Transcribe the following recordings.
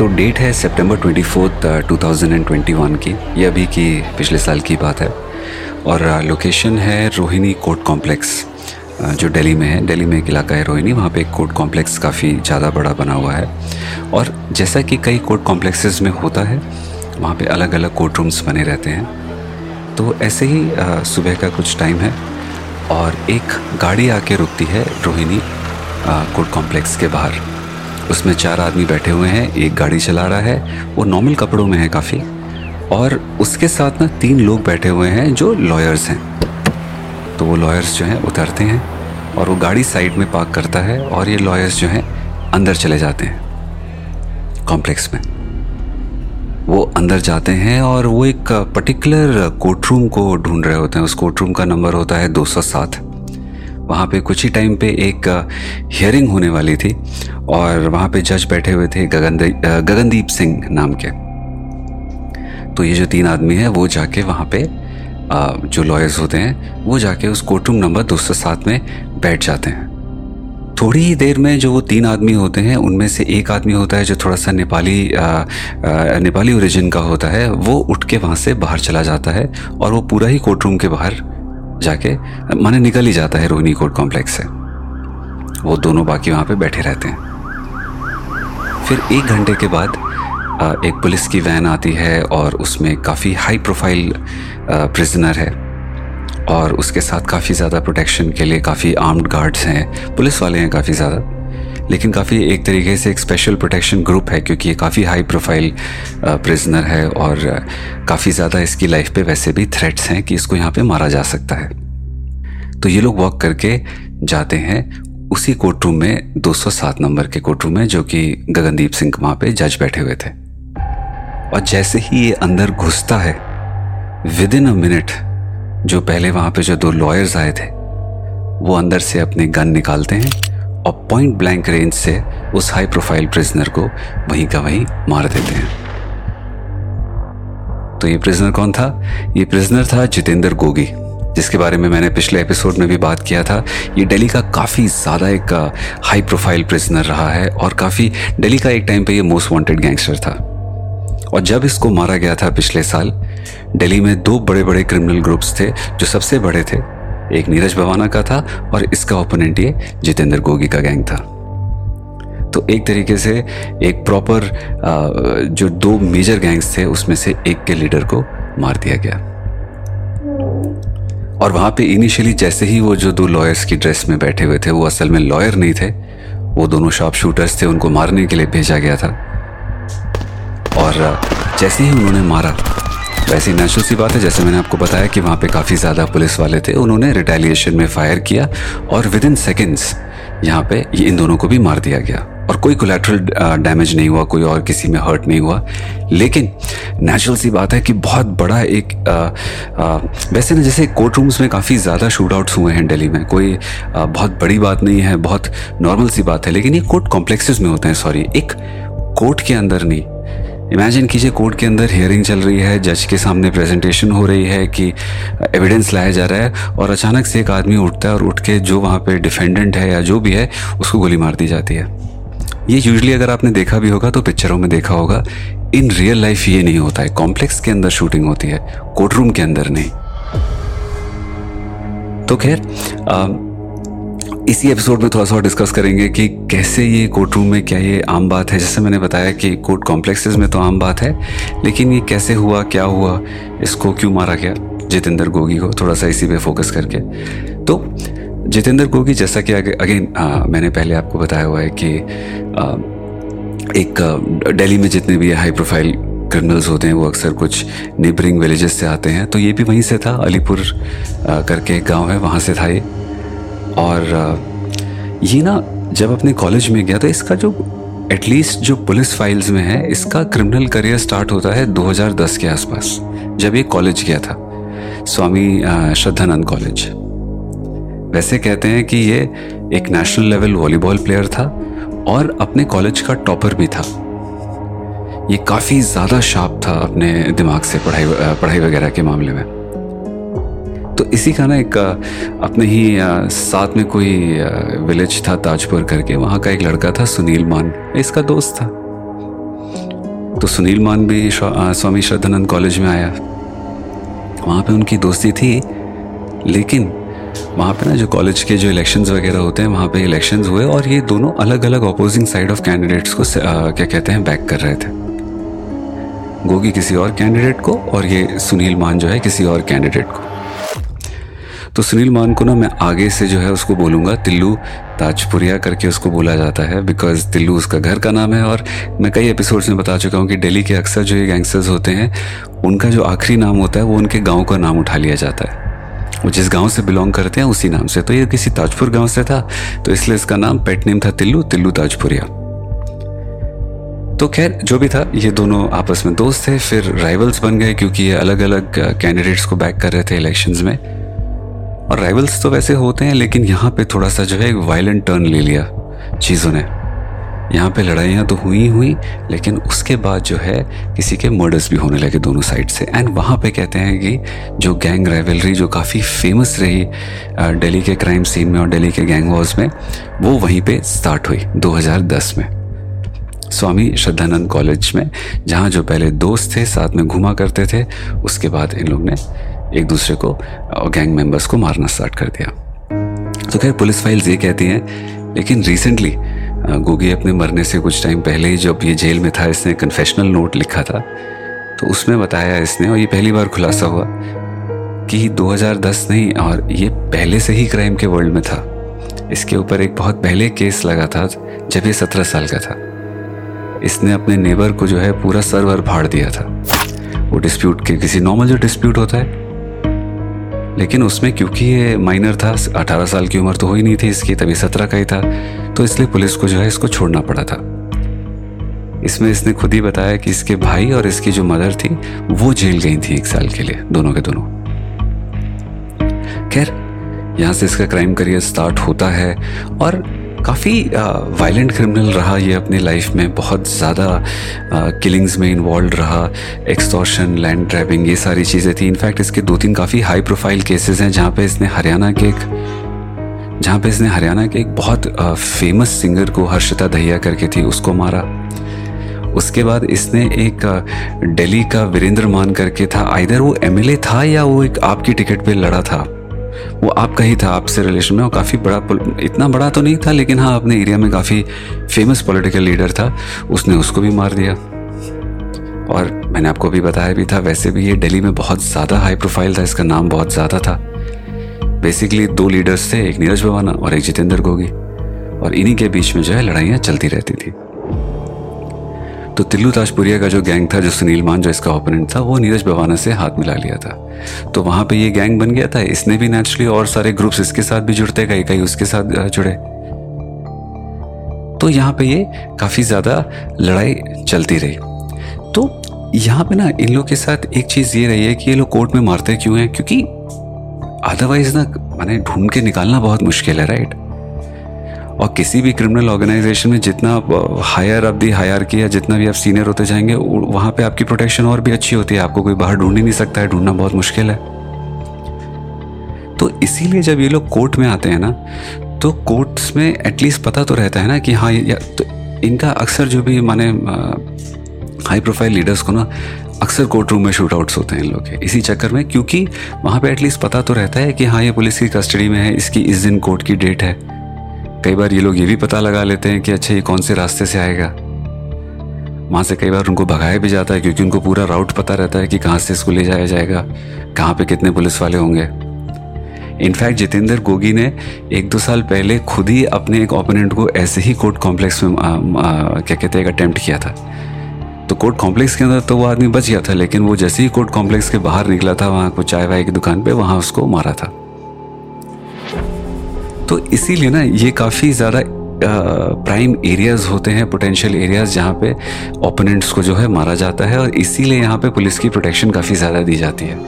तो डेट है सितंबर twenty fourth to की। ये अभी की पिछले साल की बात है। और लोकेशन uh, है रोहिणी कोर्ट कॉम्प्लेक्स जो दिल्ली में है। दिल्ली में एक इलाका है रोहिणी वहाँ पे एक कोर्ट कॉम्प्लेक्स काफ़ी ज़्यादा बड़ा बना हुआ है। और जैसा कि कई कोर्ट कॉम्प्लेक्सेस में होता है वहाँ पे अलग अलग कोर्ट रूम्स बने रहते हैं। तो ऐसे ही uh, सुबह का कुछ टाइम है और एक गाड़ी आके रुकती है रोहिणी कोर्ट कॉम्प्लेक्स के बाहर। उसमें चार आदमी बैठे हुए हैं, एक गाड़ी चला रहा है, वो नॉर्मल कपड़ों में है काफ़ी, और उसके साथ ना तीन लोग बैठे हुए हैं जो लॉयर्स हैं। तो वो लॉयर्स जो हैं, उतरते हैं, और वो गाड़ी साइड में पार्क करता है, और ये लॉयर्स जो हैं, अंदर चले जाते हैं कॉम्प्लेक्स में। वो अंदर जाते हैं, और वो एक पर्टिकुलर कोर्ट रूम को ढूंढ रहे होते हैं। उस कोर्ट रूम का नंबर होता है 207 वहाँ पे कुछ ही टाइम पे एक हियरिंग होने वाली थी और वहाँ पे जज बैठे हुए थे गगन गगनदीप सिंह नाम के। तो ये जो तीन आदमी हैं वो जाके वहाँ पे जो लॉयर्स होते हैं वो जाके उस कोर्टरूम नंबर दो में बैठ जाते हैं। थोड़ी ही देर में जो वो तीन आदमी होते हैं उनमें से एक आदमी होता है जो थोड़ा सा नेपाली आ, आ, नेपाली ओरिजिन का होता है वो उठ के वहाँ से बाहर चला जाता है और वो पूरा ही कोर्ट रूम के बाहर जाके माने निकल ही जाता है रोहिणी कोर्ट कॉम्प्लेक्स से। वो दोनों बाकी वहाँ पे बैठे रहते हैं। फिर एक घंटे के बाद एक पुलिस की वैन आती है और उसमें काफ़ी हाई प्रोफ़ाइल प्रिजनर है और उसके साथ काफ़ी ज़्यादा प्रोटेक्शन के लिए काफ़ी आर्म्ड गार्ड्स हैं। पुलिस वाले हैं काफ़ी ज़्यादा। लेकिन काफ़ी एक तरीके से एक स्पेशल प्रोटेक्शन ग्रुप है, क्योंकि ये काफ़ी हाई प्रोफ़ाइल प्रिजनर है और काफ़ी ज़्यादा इसकी लाइफ पे वैसे भी थ्रेट्स हैं कि इसको यहाँ पे मारा जा सकता है। तो ये लोग वॉक करके जाते हैं उसी कोर्ट रूम में 207 नंबर के कोर्ट रूम में, जो कि गगनदीप सिंह वहाँ पे जज बैठे हुए थे। और जैसे ही ये अंदर घुसता है विद इन अ मिनट जो पहले वहाँ पे जो दो लॉयर्स आए थे, वो अंदर से अपने गन निकालते हैं। और पॉइंट ब्लैंक रेंज से उस हाई प्रोफ़ाइल प्रिजनर को वहीं का वहीं मार देते हैं। तो ये प्रिजनर कौन था? ये प्रिजनर था जितेंद्र गोगी, जिसके बारे में मैंने पिछले एपिसोड में भी बात किया था। ये दिल्ली का काफ़ी ज़्यादा एक हाई प्रोफ़ाइल प्रिजनर रहा है और काफ़ी दिल्ली का एक टाइम पे ये मोस्ट वांटेड गैंगस्टर था। और जब इसको मारा गया था पिछले साल, दिल्ली में दो बड़े बड़े क्रिमिनल ग्रुप्स थे जो सबसे बड़े थे। एक नीरज भवाना का था और इसका ओपोनेंट ये जितेंद्र गोगी का गैंग था। तो एक तरीके से एक प्रॉपर जो दो मेजर गैंग्स थे, उसमें से एक के लीडर को मार दिया गया। और वहाँ पे इनिशियली जैसे ही वो जो दो लॉयर्स की ड्रेस में बैठे हुए थे, वो असल में लॉयर नहीं थे, वो दोनों शॉप शूटर्स थे, उनको मारने के लिए भेजा गया था। और जैसे ही उन्होंने मारा वैसे नेचुरल सी बात है जैसे मैंने आपको बताया कि वहाँ पे काफ़ी ज़्यादा पुलिस वाले थे उन्होंने रिटेलिएशन में फायर किया और विद इन सेकेंड्स यहाँ पे ये इन दोनों को भी मार दिया गया। और कोई कोलेट्रल डैमेज नहीं हुआ कोई और किसी में हर्ट नहीं हुआ। लेकिन नेचुरल सी बात है कि बहुत बड़ा एक आ, आ, वैसे ना जैसे कोर्ट रूम्स में काफ़ी ज़्यादा शूट आउट्स हुए हैं दिल्ली में। कोई आ, बहुत बड़ी बात नहीं है बहुत नॉर्मल सी बात है लेकिन ये कोर्ट कॉम्प्लेक्सेस में होते हैं सॉरी एक कोर्ट के अंदर नहीं इमेजिन कीजिए कोर्ट के अंदर हियरिंग चल रही है जज के सामने प्रेजेंटेशन हो रही है कि एविडेंस लाया जा रहा है और अचानक से एक आदमी उठता है और उठ के जो वहाँ पे डिफेंडेंट है या जो भी है, उसको गोली मार दी जाती है। ये यूजली अगर आपने देखा भी होगा तो पिक्चरों में देखा होगा इन रियल लाइफ ये नहीं होता है। कॉम्प्लेक्स के अंदर शूटिंग होती है कोर्ट रूम के अंदर नहीं। तो खैर इसी एपिसोड में थोड़ा सा डिस्कस करेंगे कि कैसे ये कोर्ट रूम में क्या ये आम बात है। जैसे मैंने बताया कि कोर्ट कॉम्प्लेक्सेस में तो आम बात है लेकिन ये कैसे हुआ क्या हुआ इसको क्यों मारा गया? जितेंद्र गोगी को थोड़ा सा इसी पे फोकस करके। तो जितेंद्र गोगी जैसा कि अगेन मैंने पहले आपको बताया हुआ है कि आ, एक दिल्ली में जितने भी हाई प्रोफ़ाइल क्रिमिनल्स होते हैं वो अक्सर कुछ नेबरिंग विलेजेस से आते हैं। तो ये भी वहीं से था अलीपुर करके एक गाँव है वहाँ से था ये। और ये ना जब अपने कॉलेज में गया तो इसका जो एटलीस्ट जो पुलिस फाइल्स में है, इसका क्रिमिनल करियर स्टार्ट होता है 2010 के आसपास, जब ये कॉलेज गया था। स्वामी श्रद्धानंद कॉलेज वैसे कहते हैं कि ये एक नेशनल लेवल वॉलीबॉल प्लेयर था और अपने कॉलेज का टॉपर भी था। ये काफ़ी ज़्यादा शार्प था अपने दिमाग से पढ़ाई पढ़ाई वगैरह के मामले में। तो इसी का ना एक अपने ही साथ में कोई विलेज था ताजपुर करके वहाँ का एक लड़का था सुनील मान इसका दोस्त था। तो सुनील मान भी स्वामी श्रद्धानंद कॉलेज में आया। वहाँ पे उनकी दोस्ती थी लेकिन वहाँ पे ना जो कॉलेज के जो इलेक्शंस वगैरह होते हैं वहाँ पे इलेक्शंस हुए और ये दोनों अलग अलग अपोजिंग साइड ऑफ़ कैंडिडेट्स को आ, क्या कहते हैं बैक कर रहे थे। गोगी किसी और कैंडिडेट को और ये सुनील मान जो है किसी और कैंडिडेट को। तो सुनील मान को ना मैं आगे से जो है उसको बोलूँगा, तिल्लू ताजपुरिया करके उसको बोला जाता है बिकॉज़ तिल्लू उसका घर का नाम है और मैं कई एपिसोड्स में बता चुका हूँ कि दिल्ली के अक्सर जो ये गैंगस्टर्स होते हैं, उनका जो आखिरी नाम होता है वो उनके गाँव का नाम उठा लिया जाता है। वो जिस गाँव से बिलोंग करते हैं, उसी नाम से। तो ये किसी ताजपुर गाँव से था तो इसलिए इसका नाम पेट नेम था तिल्लू तिल्लू ताजपुरिया। तो खैर, जो भी था, ये दोनों आपस में दोस्त थे, फिर राइवल्स बन गए क्योंकि ये अलग अलग कैंडिडेट्स को बैक कर रहे थे इलेक्शंस में। और राइवल्स तो वैसे होते हैं, लेकिन यहाँ पे थोड़ा सा जो है एक वायलेंट टर्न ले लिया चीज़ों ने। यहाँ पे लड़ाइयाँ तो हुई हुई, लेकिन उसके बाद जो है किसी के मर्डर्स भी होने लगे दोनों साइड से। एंड वहाँ पे कहते हैं कि जो गैंग राइवलरी जो काफ़ी फ़ेमस रही दिल्ली के क्राइम सीन में और दिल्ली के गैंग वॉर्स में, वो वहीं पे स्टार्ट हुई 2010 में। स्वामी श्रद्धानंद कॉलेज में, जहाँ जो पहले दोस्त थे, साथ में घुमा करते थे, उसके बाद इन लोग ने एक दूसरे को गैंग मेंबर्स को मारना स्टार्ट कर दिया। तो खैर, पुलिस फाइल्स ये कहती हैं, लेकिन रिसेंटली गोगी अपने मरने से कुछ टाइम पहले ही जब ये जेल में था, इसने कन्फेशनल नोट लिखा था। तो उसमें बताया इसने, और ये पहली बार खुलासा हुआ कि 2010 नहीं, और ये पहले से ही क्राइम के वर्ल्ड में था। इसके ऊपर एक बहुत पहले केस लगा था, जब ये सत्रह साल का था। इसने अपने नेबर को जो है पूरा सर्वर फाड़ दिया था। वो डिस्प्यूट के, किसी नॉर्मल जो डिस्प्यूट होता है लेकिन उसमें क्योंकि ये माइनर था, अठारह साल की उम्र तो हो ही नहीं थी इसकी, तभी सत्रह का ही था तो इसलिए पुलिस को जो है इसको छोड़ना पड़ा था। इसमें इसने खुद ही बताया कि इसके भाई और इसकी जो मदर थी, वो जेल गई थी एक साल के लिए, दोनों के दोनों। खैर, यहाँ से इसका क्राइम करियर स्टार्ट होता है और काफ़ी वायलेंट क्रिमिनल रहा ये अपने लाइफ में, बहुत ज़्यादा किलिंग्स में इन्वॉल्व रहा एक्सटॉर्शन लैंड ड्राइविंग ये सारी चीज़ें थी। इनफैक्ट इसके दो तीन काफ़ी हाई प्रोफ़ाइल केसेस हैं, जहाँ पे इसने हरियाणा के एक, जहाँ पे इसने हरियाणा के एक बहुत फ़ेमस सिंगर को हर्षिता दहिया करके थी, उसको मारा। उसके बाद इसने एक दिल्ली का वीरेंद्र मान करके था। आइधर वो एमएलए था या वो एक आपकी टिकट पे लड़ा था। वो आपका ही था, आपसे रिलेशन में, और काफ़ी बड़ा इतना बड़ा तो नहीं था, लेकिन हाँ अपने एरिया में काफ़ी फ़ेमस पॉलिटिकल लीडर था, उसने उसको भी मार दिया। और मैंने आपको भी बताया भी था, वैसे भी ये दिल्ली में बहुत ज़्यादा हाई प्रोफ़ाइल था, इसका नाम बहुत ज़्यादा था। बेसिकली दो लीडर्स थे, एक नीरज भवाना और एक जितेंद्र गोगी, और इन्हीं के बीच में जो है लड़ाइयाँ चलती रहती थी। तो तिल्लू ताजपुरिया का जो गैंग था, जो सुनील मान, जो इसका ओपोनेंट था, वो नीरज बवाना से हाथ मिला लिया था। तो वहाँ पे ये गैंग बन गया था। इसने भी नेचुरली और सारे ग्रुप्स इसके साथ भी जुड़ते, कई कई उसके साथ जुड़े। तो यहाँ पे ये काफ़ी ज़्यादा लड़ाई चलती रही। तो यहाँ पे ना इन लोग के साथ एक चीज़ ये रही है कि ये लोग कोर्ट में मारते क्यों हैं? क्योंकि अदरवाइज़ ना, मैंने ढूंढ के निकालना बहुत मुश्किल है राइट और किसी भी क्रिमिनल ऑर्गेनाइजेशन में जितना हायर अब दी हायर किया जितना भी आप सीनियर होते जाएँगे वहाँ पे आपकी प्रोटेक्शन और भी अच्छी होती है। आपको कोई बाहर ढूंढ ही नहीं सकता है, ढूंढना बहुत मुश्किल है। तो इसीलिए जब ये लोग कोर्ट में आते हैं ना तो कोर्ट्स में एटलीस्ट पता तो रहता है ना कि हाँ या तो इनका अक्सर जो भी माने हाई प्रोफ़ाइल लीडर्स को ना, अक्सर कोर्ट रूम में शूट आउट्स होते हैं इन लोग के। इसी चक्कर में, क्योंकि वहाँ पे एटलीस्ट पता तो रहता है कि हाँ ये पुलिस की कस्टडी में है, इसकी इस दिन कोर्ट की डेट है। कई बार ये लोग ये भी पता लगा लेते हैं कि अच्छा ये कौन से रास्ते से आएगा। वहाँ से कई बार उनको भगाया भी जाता है क्योंकि उनको पूरा राउट पता रहता है कि कहाँ से इसको ले जाया जाएगा कहाँ पे कितने पुलिस वाले होंगे। इनफैक्ट जितेंद्र गोगी ने एक दो साल पहले खुद ही अपने एक ओपोनेंट को ऐसे ही कोर्ट कॉम्प्लेक्स में आ, आ, क्या कहते हैं एक अटेम्प्ट किया था। तो कोर्ट कॉम्प्लेक्स के अंदर तो वो आदमी बच गया था लेकिन वो जैसे ही कोर्ट कॉम्प्लेक्स के बाहर निकला था वहाँ को चाय वाय की दुकान पे वहाँ उसको मारा था। तो इसीलिए ना ये काफ़ी ज़्यादा प्राइम एरियाज़ होते हैं पोटेंशियल एरियाज़ जहाँ पे ओपोनेंट्स को जो है मारा जाता है और इसीलिए यहाँ पे पुलिस की प्रोटेक्शन काफ़ी ज़्यादा दी जाती है।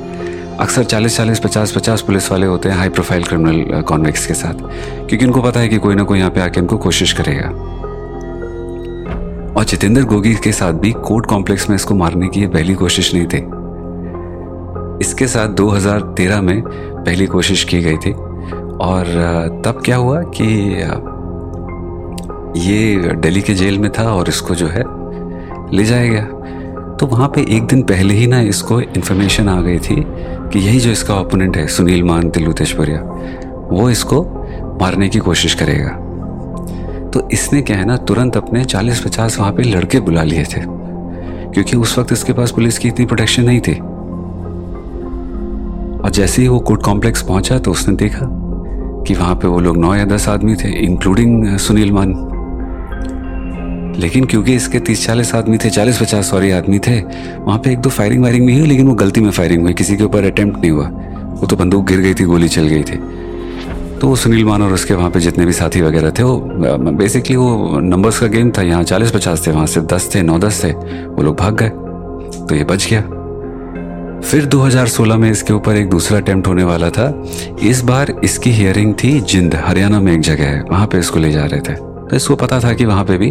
अक्सर 40 40 50 50 पुलिस वाले होते हैं हाई प्रोफ़ाइल क्रिमिनल कॉन्वेक्स के साथ। क्योंकि उनको पता है कि कोई ना कोई यहाँ पे आके उनको कोशिश करेगा। और जितेंद्र गोगी के साथ भी कोर्ट कॉम्प्लेक्स में इसको मारने की पहली कोशिश नहीं थी। इसके साथ 2013 में पहली कोशिश की गई थी। और तब क्या हुआ कि ये दिल्ली के जेल में था और इसको जो है ले जाया गया। तो वहाँ पे एक दिन पहले ही ना इसको इन्फॉर्मेशन आ गई थी कि यही जो इसका ओपोनेंट है, सुनील मान तिल्लू तेजपुरिया, वो इसको मारने की कोशिश करेगा। तो इसने क्या है ना, तुरंत अपने 40-50 वहाँ पे लड़के बुला लिए थे, क्योंकि उस वक्त इसके पास पुलिस की इतनी प्रोटेक्शन नहीं थी। और जैसे ही वो कोर्ट कॉम्प्लेक्स पहुँचा तो उसने देखा कि वहाँ पे वो लोग नौ या दस आदमी थे इंक्लूडिंग सुनील मान। लेकिन क्योंकि इसके तीस चालीस आदमी थे, चालीस पचास सॉरी आदमी थे, वहाँ पे एक दो फायरिंग वायरिंग भी हुई, लेकिन वो गलती में फायरिंग हुई, किसी के ऊपर अटेम्प्ट नहीं हुआ। वो तो बंदूक गिर गई थी, गोली चल गई थी। तो वो सुनील मान और उसके वहाँ पे जितने भी साथी वगैरह थे, वो बेसिकली वो नंबर्स का गेम था, यहाँ चालीस पचास थे, वहाँ से दस थे, नौ दस थे, वो लोग भाग गए। तो ये बच गया। फिर 2016 में इसके ऊपर एक दूसरा अटेम्प्ट होने वाला था। इस बार इसकी हियरिंग थी जिंद, हरियाणा में एक जगह है, वहाँ पे इसको ले जा रहे थे। तो इसको पता था कि वहाँ पे भी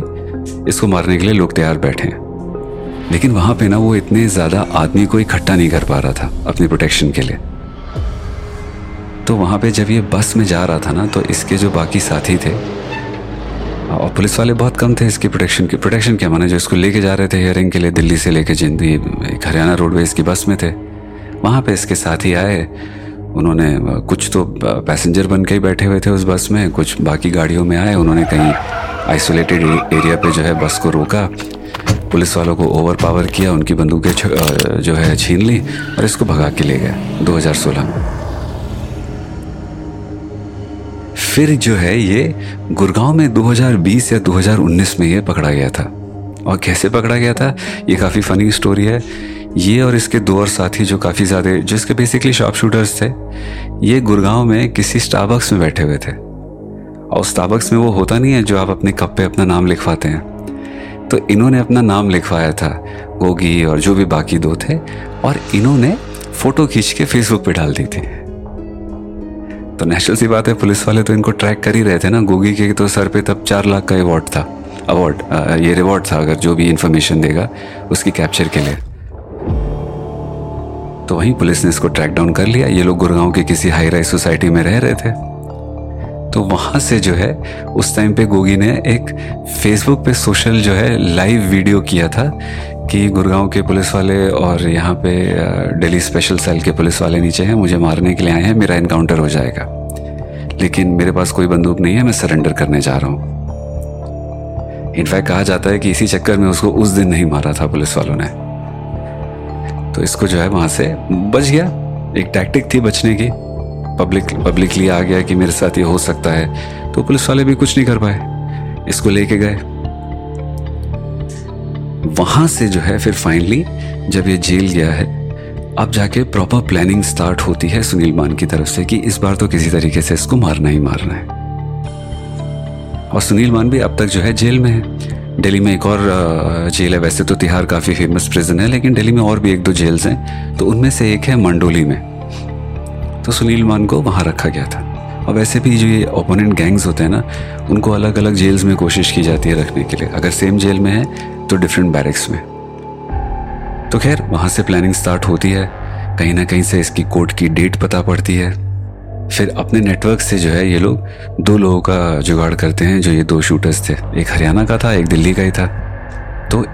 इसको मारने के लिए लोग तैयार बैठे हैं। लेकिन वहाँ पे ना वो इतने ज़्यादा आदमी को इकट्ठा नहीं कर पा रहा था अपनी प्रोटेक्शन के लिए। तो वहाँ पे जब ये बस में जा रहा था ना तो इसके जो बाकी साथी थे, और पुलिस वाले बहुत कम थे इसकी प्रोटेक्शन की। प्रोटेक्शन क्या माने? जो इसको लेके जा रहे थे हियरिंग के लिए, दिल्ली से लेके जिंदी हरियाणा रोडवेज़ की बस में थे। वहाँ पे इसके साथ ही आए। उन्होंने कुछ तो पैसेंजर बन के ही बैठे हुए थे उस बस में। कुछ बाकी गाड़ियों में आए। उन्होंने कहीं आइसोलेटेड एरिया पे जो है बस को रोका। पुलिस वालों को ओवर पावर किया। उनकी बंदूकें जो है छीन ली और इसको भगा के ले गए 2016 में। फिर जो है ये गुड़गांव में 2020 या 2019 में ये पकड़ा गया था। और कैसे पकड़ा गया था? ये काफ़ी फ़नी स्टोरी है। ये और इसके दो और साथी जो काफ़ी ज़्यादा जो इसके बेसिकली शॉप शूटर्स थे, ये गुड़गांव में किसी स्टाबक्स में बैठे हुए थे। और स्टाबक्स में वो होता नहीं है जो आप अपने कप पे अपना नाम लिखवाते हैं। तो इन्होंने अपना नाम लिखवाया था, गोगी और जो भी बाकी दो थे, और इन्होंने फ़ोटो खींच के फेसबुक पे डाल दी थी। तो नेशनल सी बात है, पुलिस वाले तो इनको ट्रैक कर ही रहे थे ना, गोगी के तो सर पे तब चार लाख का अवार्ड था अवार्ड ये रिवॉर्ड था, अगर जो भी इंफॉर्मेशन देगा, उसकी कैप्चर के लिए। तो वहीं पुलिस ने इसको ट्रैक डाउन कर लिया। ये लोग गुड़गांव की किसी हाई राइज सोसाइटी में रह रहे थे। तो वहाँ से जो है, उस टाइम पे गोगी ने एक फेसबुक पे सोशल जो है लाइव वीडियो किया था कि गुड़गांव के पुलिस वाले और यहाँ पे दिल्ली स्पेशल सेल के पुलिस वाले नीचे हैं, मुझे मारने के लिए आए हैं, मेरा इनकाउंटर हो जाएगा। लेकिन मेरे पास कोई बंदूक नहीं है, मैं सरेंडर करने जा रहा हूँ। इनफैक्ट कहा जाता है कि इसी चक्कर में उसको उस दिन नहीं मारा था पुलिस वालों ने। तो इसको जो है वहाँ से बच गया। एक टैक्टिक थी बचने की। पब्लिक पब्लिकली आ गया कि मेरे साथ ये हो सकता है। तो पुलिस वाले भी कुछ नहीं कर पाए। इसको लेके गए। वहाँ से जो है फिर फाइनली जब ये जेल गया है, अब जाके प्रॉपर प्लानिंग स्टार्ट होती है सुनील मान की तरफ़ से कि इस बार तो किसी तरीके से इसको मारना ही मारना है। और सुनील मान भी अब तक जो है जेल में है। दिल्ली में एक और जेल है। वैसे तो तिहार काफ़ी फ़ेमस प्रिजन है, लेकिन दिल्ली में और भी एक दो जेल्स हैं। तो उनमें से एक है मंडोली में। तो सुनील मान को वहाँ रखा गया था। और वैसे भी जो ये ओपोनेंट गैंग्स होते हैं ना, उनको अलग अलग जेल्स में कोशिश की जाती है रखने के लिए। अगर सेम जेल में है तो डिफरेंट बैरिक्स में। तो खैर, वहाँ से प्लानिंग स्टार्ट होती है। कहीं ना कहीं से इसकी कोर्ट की डेट पता पड़ती है। फिर अपने नेटवर्क से जो है ये लोग दो लोगों का जुगाड़ करते हैं, जो ये दो शूटर्स थे। एक हरियाणा का था, एक दिल्ली का ही था। तो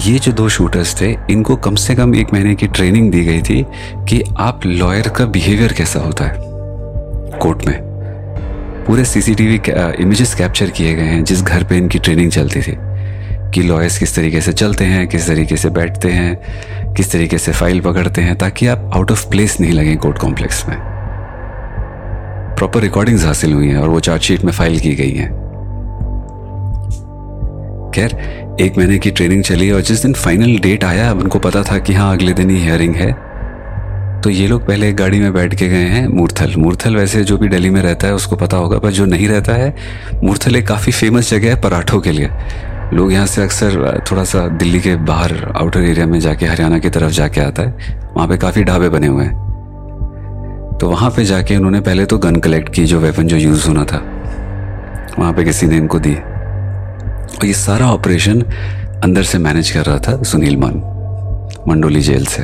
ये जो दो शूटर्स थे, इनको कम से कम एक महीने की ट्रेनिंग दी गई थी कि आप लॉयर का बिहेवियर कैसा होता है कोर्ट में। पूरे सीसीटीवी इमेजेस कैप्चर किए गए हैं, जिस घर पे इनकी ट्रेनिंग चलती थी, कि लॉयर्स किस तरीके से चलते हैं, किस तरीके से बैठते हैं, किस तरीके से फ़ाइल पकड़ते हैं, ताकि आप आउट ऑफ़ प्लेस नहीं लगे कोर्ट कॉम्प्लेक्स में। प्रॉपर रिकॉर्डिंग्स हासिल हुई हैं और वो चार्जशीट में फ़ाइल की गई हैं। खैर, एक महीने की ट्रेनिंग चली और जिस दिन फाइनल डेट आया, उनको पता था कि हाँ अगले दिन ही हियरिंग है। तो ये लोग पहले गाड़ी में बैठ के गए हैं मूर्थल मूर्थल वैसे जो भी दिल्ली में रहता है, उसको पता होगा, पर जो नहीं रहता है मूर्थल एक काफ़ी फ़ेमस जगह है पराठों के लिए। लोग यहाँ से अक्सर थोड़ा सा दिल्ली के बाहर आउटर एरिया में जाके, हरियाणा की तरफ़ जाके आता है। वहाँ पे काफ़ी ढाबे बने हुए हैं। तो वहाँ पे जाके उन्होंने पहले तो गन कलेक्ट की, जो वेपन जो यूज़ होना था। वहाँ पे किसी ने इनको दी। और ये सारा ऑपरेशन अंदर से मैनेज कर रहा था सुनील मान, मंडोली जेल से।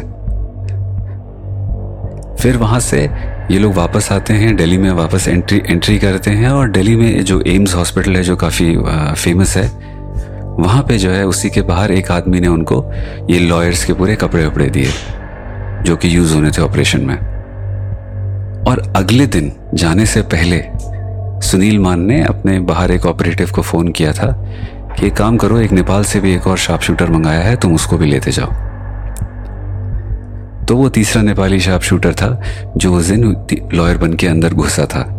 फिर वहाँ से ये लोग वापस आते हैं, दिल्ली में वापस एंट्री एंट्री करते हैं और दिल्ली में जो एम्स हॉस्पिटल है, जो काफ़ी फ़ेमस है, वहाँ पे जो है उसी के बाहर एक आदमी ने उनको ये लॉयर्स के पूरे कपड़े वपड़े दिए, जो कि यूज़ होने थे ऑपरेशन में। और अगले दिन जाने से पहले सुनील मान ने अपने बाहर एक ऑपरेटिव को फ़ोन किया था कि एक काम करो, एक नेपाल से भी एक और शार्प शूटर मंगाया है, तुम उसको भी लेते जाओ। तो वो तीसरा नेपाली शार्प शूटर था, जो उस दिन लॉयर बन के अंदर घुसा था।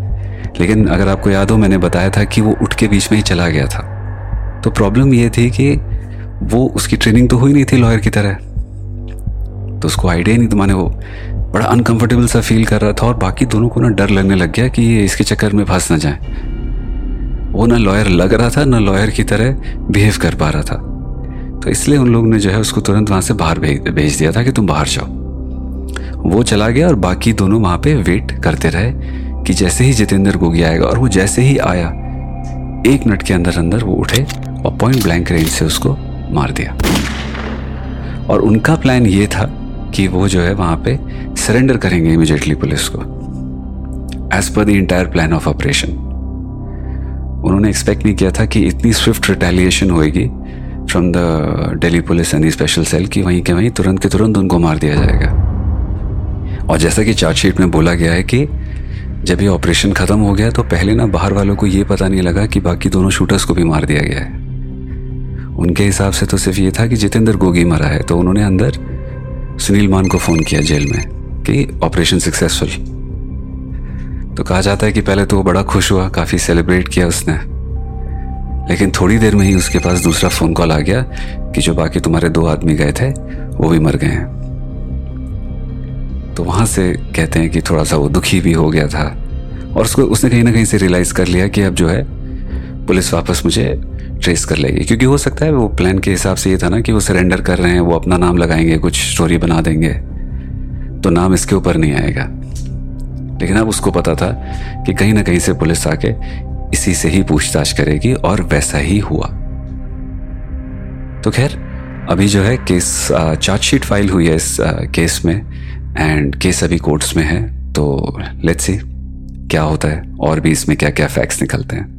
लेकिन अगर आपको याद हो, मैंने बताया था कि वो उठ के बीच में ही चला गया था। तो प्रॉब्लम ये थी कि वो उसकी ट्रेनिंग तो हुई नहीं थी लॉयर की तरह। तो उसको आइडिया नहीं तो माने वो बड़ा अनकंफर्टेबल सा फील कर रहा था और बाकी दोनों को ना डर लगने लग गया कि ये इसके चक्कर में फंस ना जाए। वो ना लॉयर लग रहा था, ना लॉयर की तरह बिहेव कर पा रहा था। तो इसलिए उन लोगों ने जो है उसको तुरंत वहाँ से बाहर भेज दिया था कि तुम बाहर जाओ। वो चला गया और बाकी दोनों वहाँ पे वेट करते रहे कि जैसे ही जितेंद्र गोगी आएगा और वो जैसे ही आया, एक मिनट के अंदर अंदर वो उठे और पॉइंट ब्लैंक रेंज से उसको मार दिया। और उनका प्लान ये था कि वो जो है वहाँ पे सरेंडर करेंगे इमिजिएटली पुलिस को as per the entire plan of operation उन्होंने एक्सपेक्ट नहीं किया था कि इतनी स्विफ्ट रिटेलिएशन होएगी from the Delhi police and special cell की वहीं के वहीं तुरंत के तुरंत उनको मार दिया जाएगा और जैसा कि चार्जशीट में बोला गया है कि जब ये ऑपरेशन ख़त्म हो गया तो पहले ना बाहर वालों को ये पता नहीं लगा कि बाकी दोनों शूटर्स को भी मार दिया गया है उनके हिसाब से तो सिर्फ़ ये था कि जितेंद्र गोगी मरा है तो उन्होंने अंदर सुनील मान को फ़ोन किया जेल में कि ऑपरेशन सक्सेसफुल तो कहा जाता है कि पहले तो वो बड़ा खुश हुआ, काफ़ी सेलिब्रेट किया उसने। लेकिन थोड़ी देर में ही उसके पास दूसरा फ़ोन कॉल आ गया कि जो बाकी तुम्हारे दो आदमी गए थे, वो भी मर गए हैं। तो वहाँ से कहते हैं कि थोड़ा सा वो दुखी भी हो गया था। और उसको, उसने कहीं ना कहीं से रियलाइज़ कर लिया कि अब जो है, पुलिस वापस मुझे ट्रेस कर लेगी। क्योंकि हो सकता है वो प्लान के हिसाब से ये था ना कि वो सरेंडर कर रहे हैं, वो अपना नाम लगाएँगे, कुछ स्टोरी बना देंगे। तो नाम इसके ऊपर नहीं आएगा। लेकिन अब उसको पता था कि कहीं ना कहीं से पुलिस आके इसी से ही पूछताछ करेगी और वैसा ही हुआ। तो खैर, अभी जो है केस चार्जशीट फ़ाइल हुई है इस केस में एंड केस अभी कोर्ट्स में है तो लेट्स सी क्या होता है और भी इसमें क्या क्या फैक्ट्स निकलते हैं।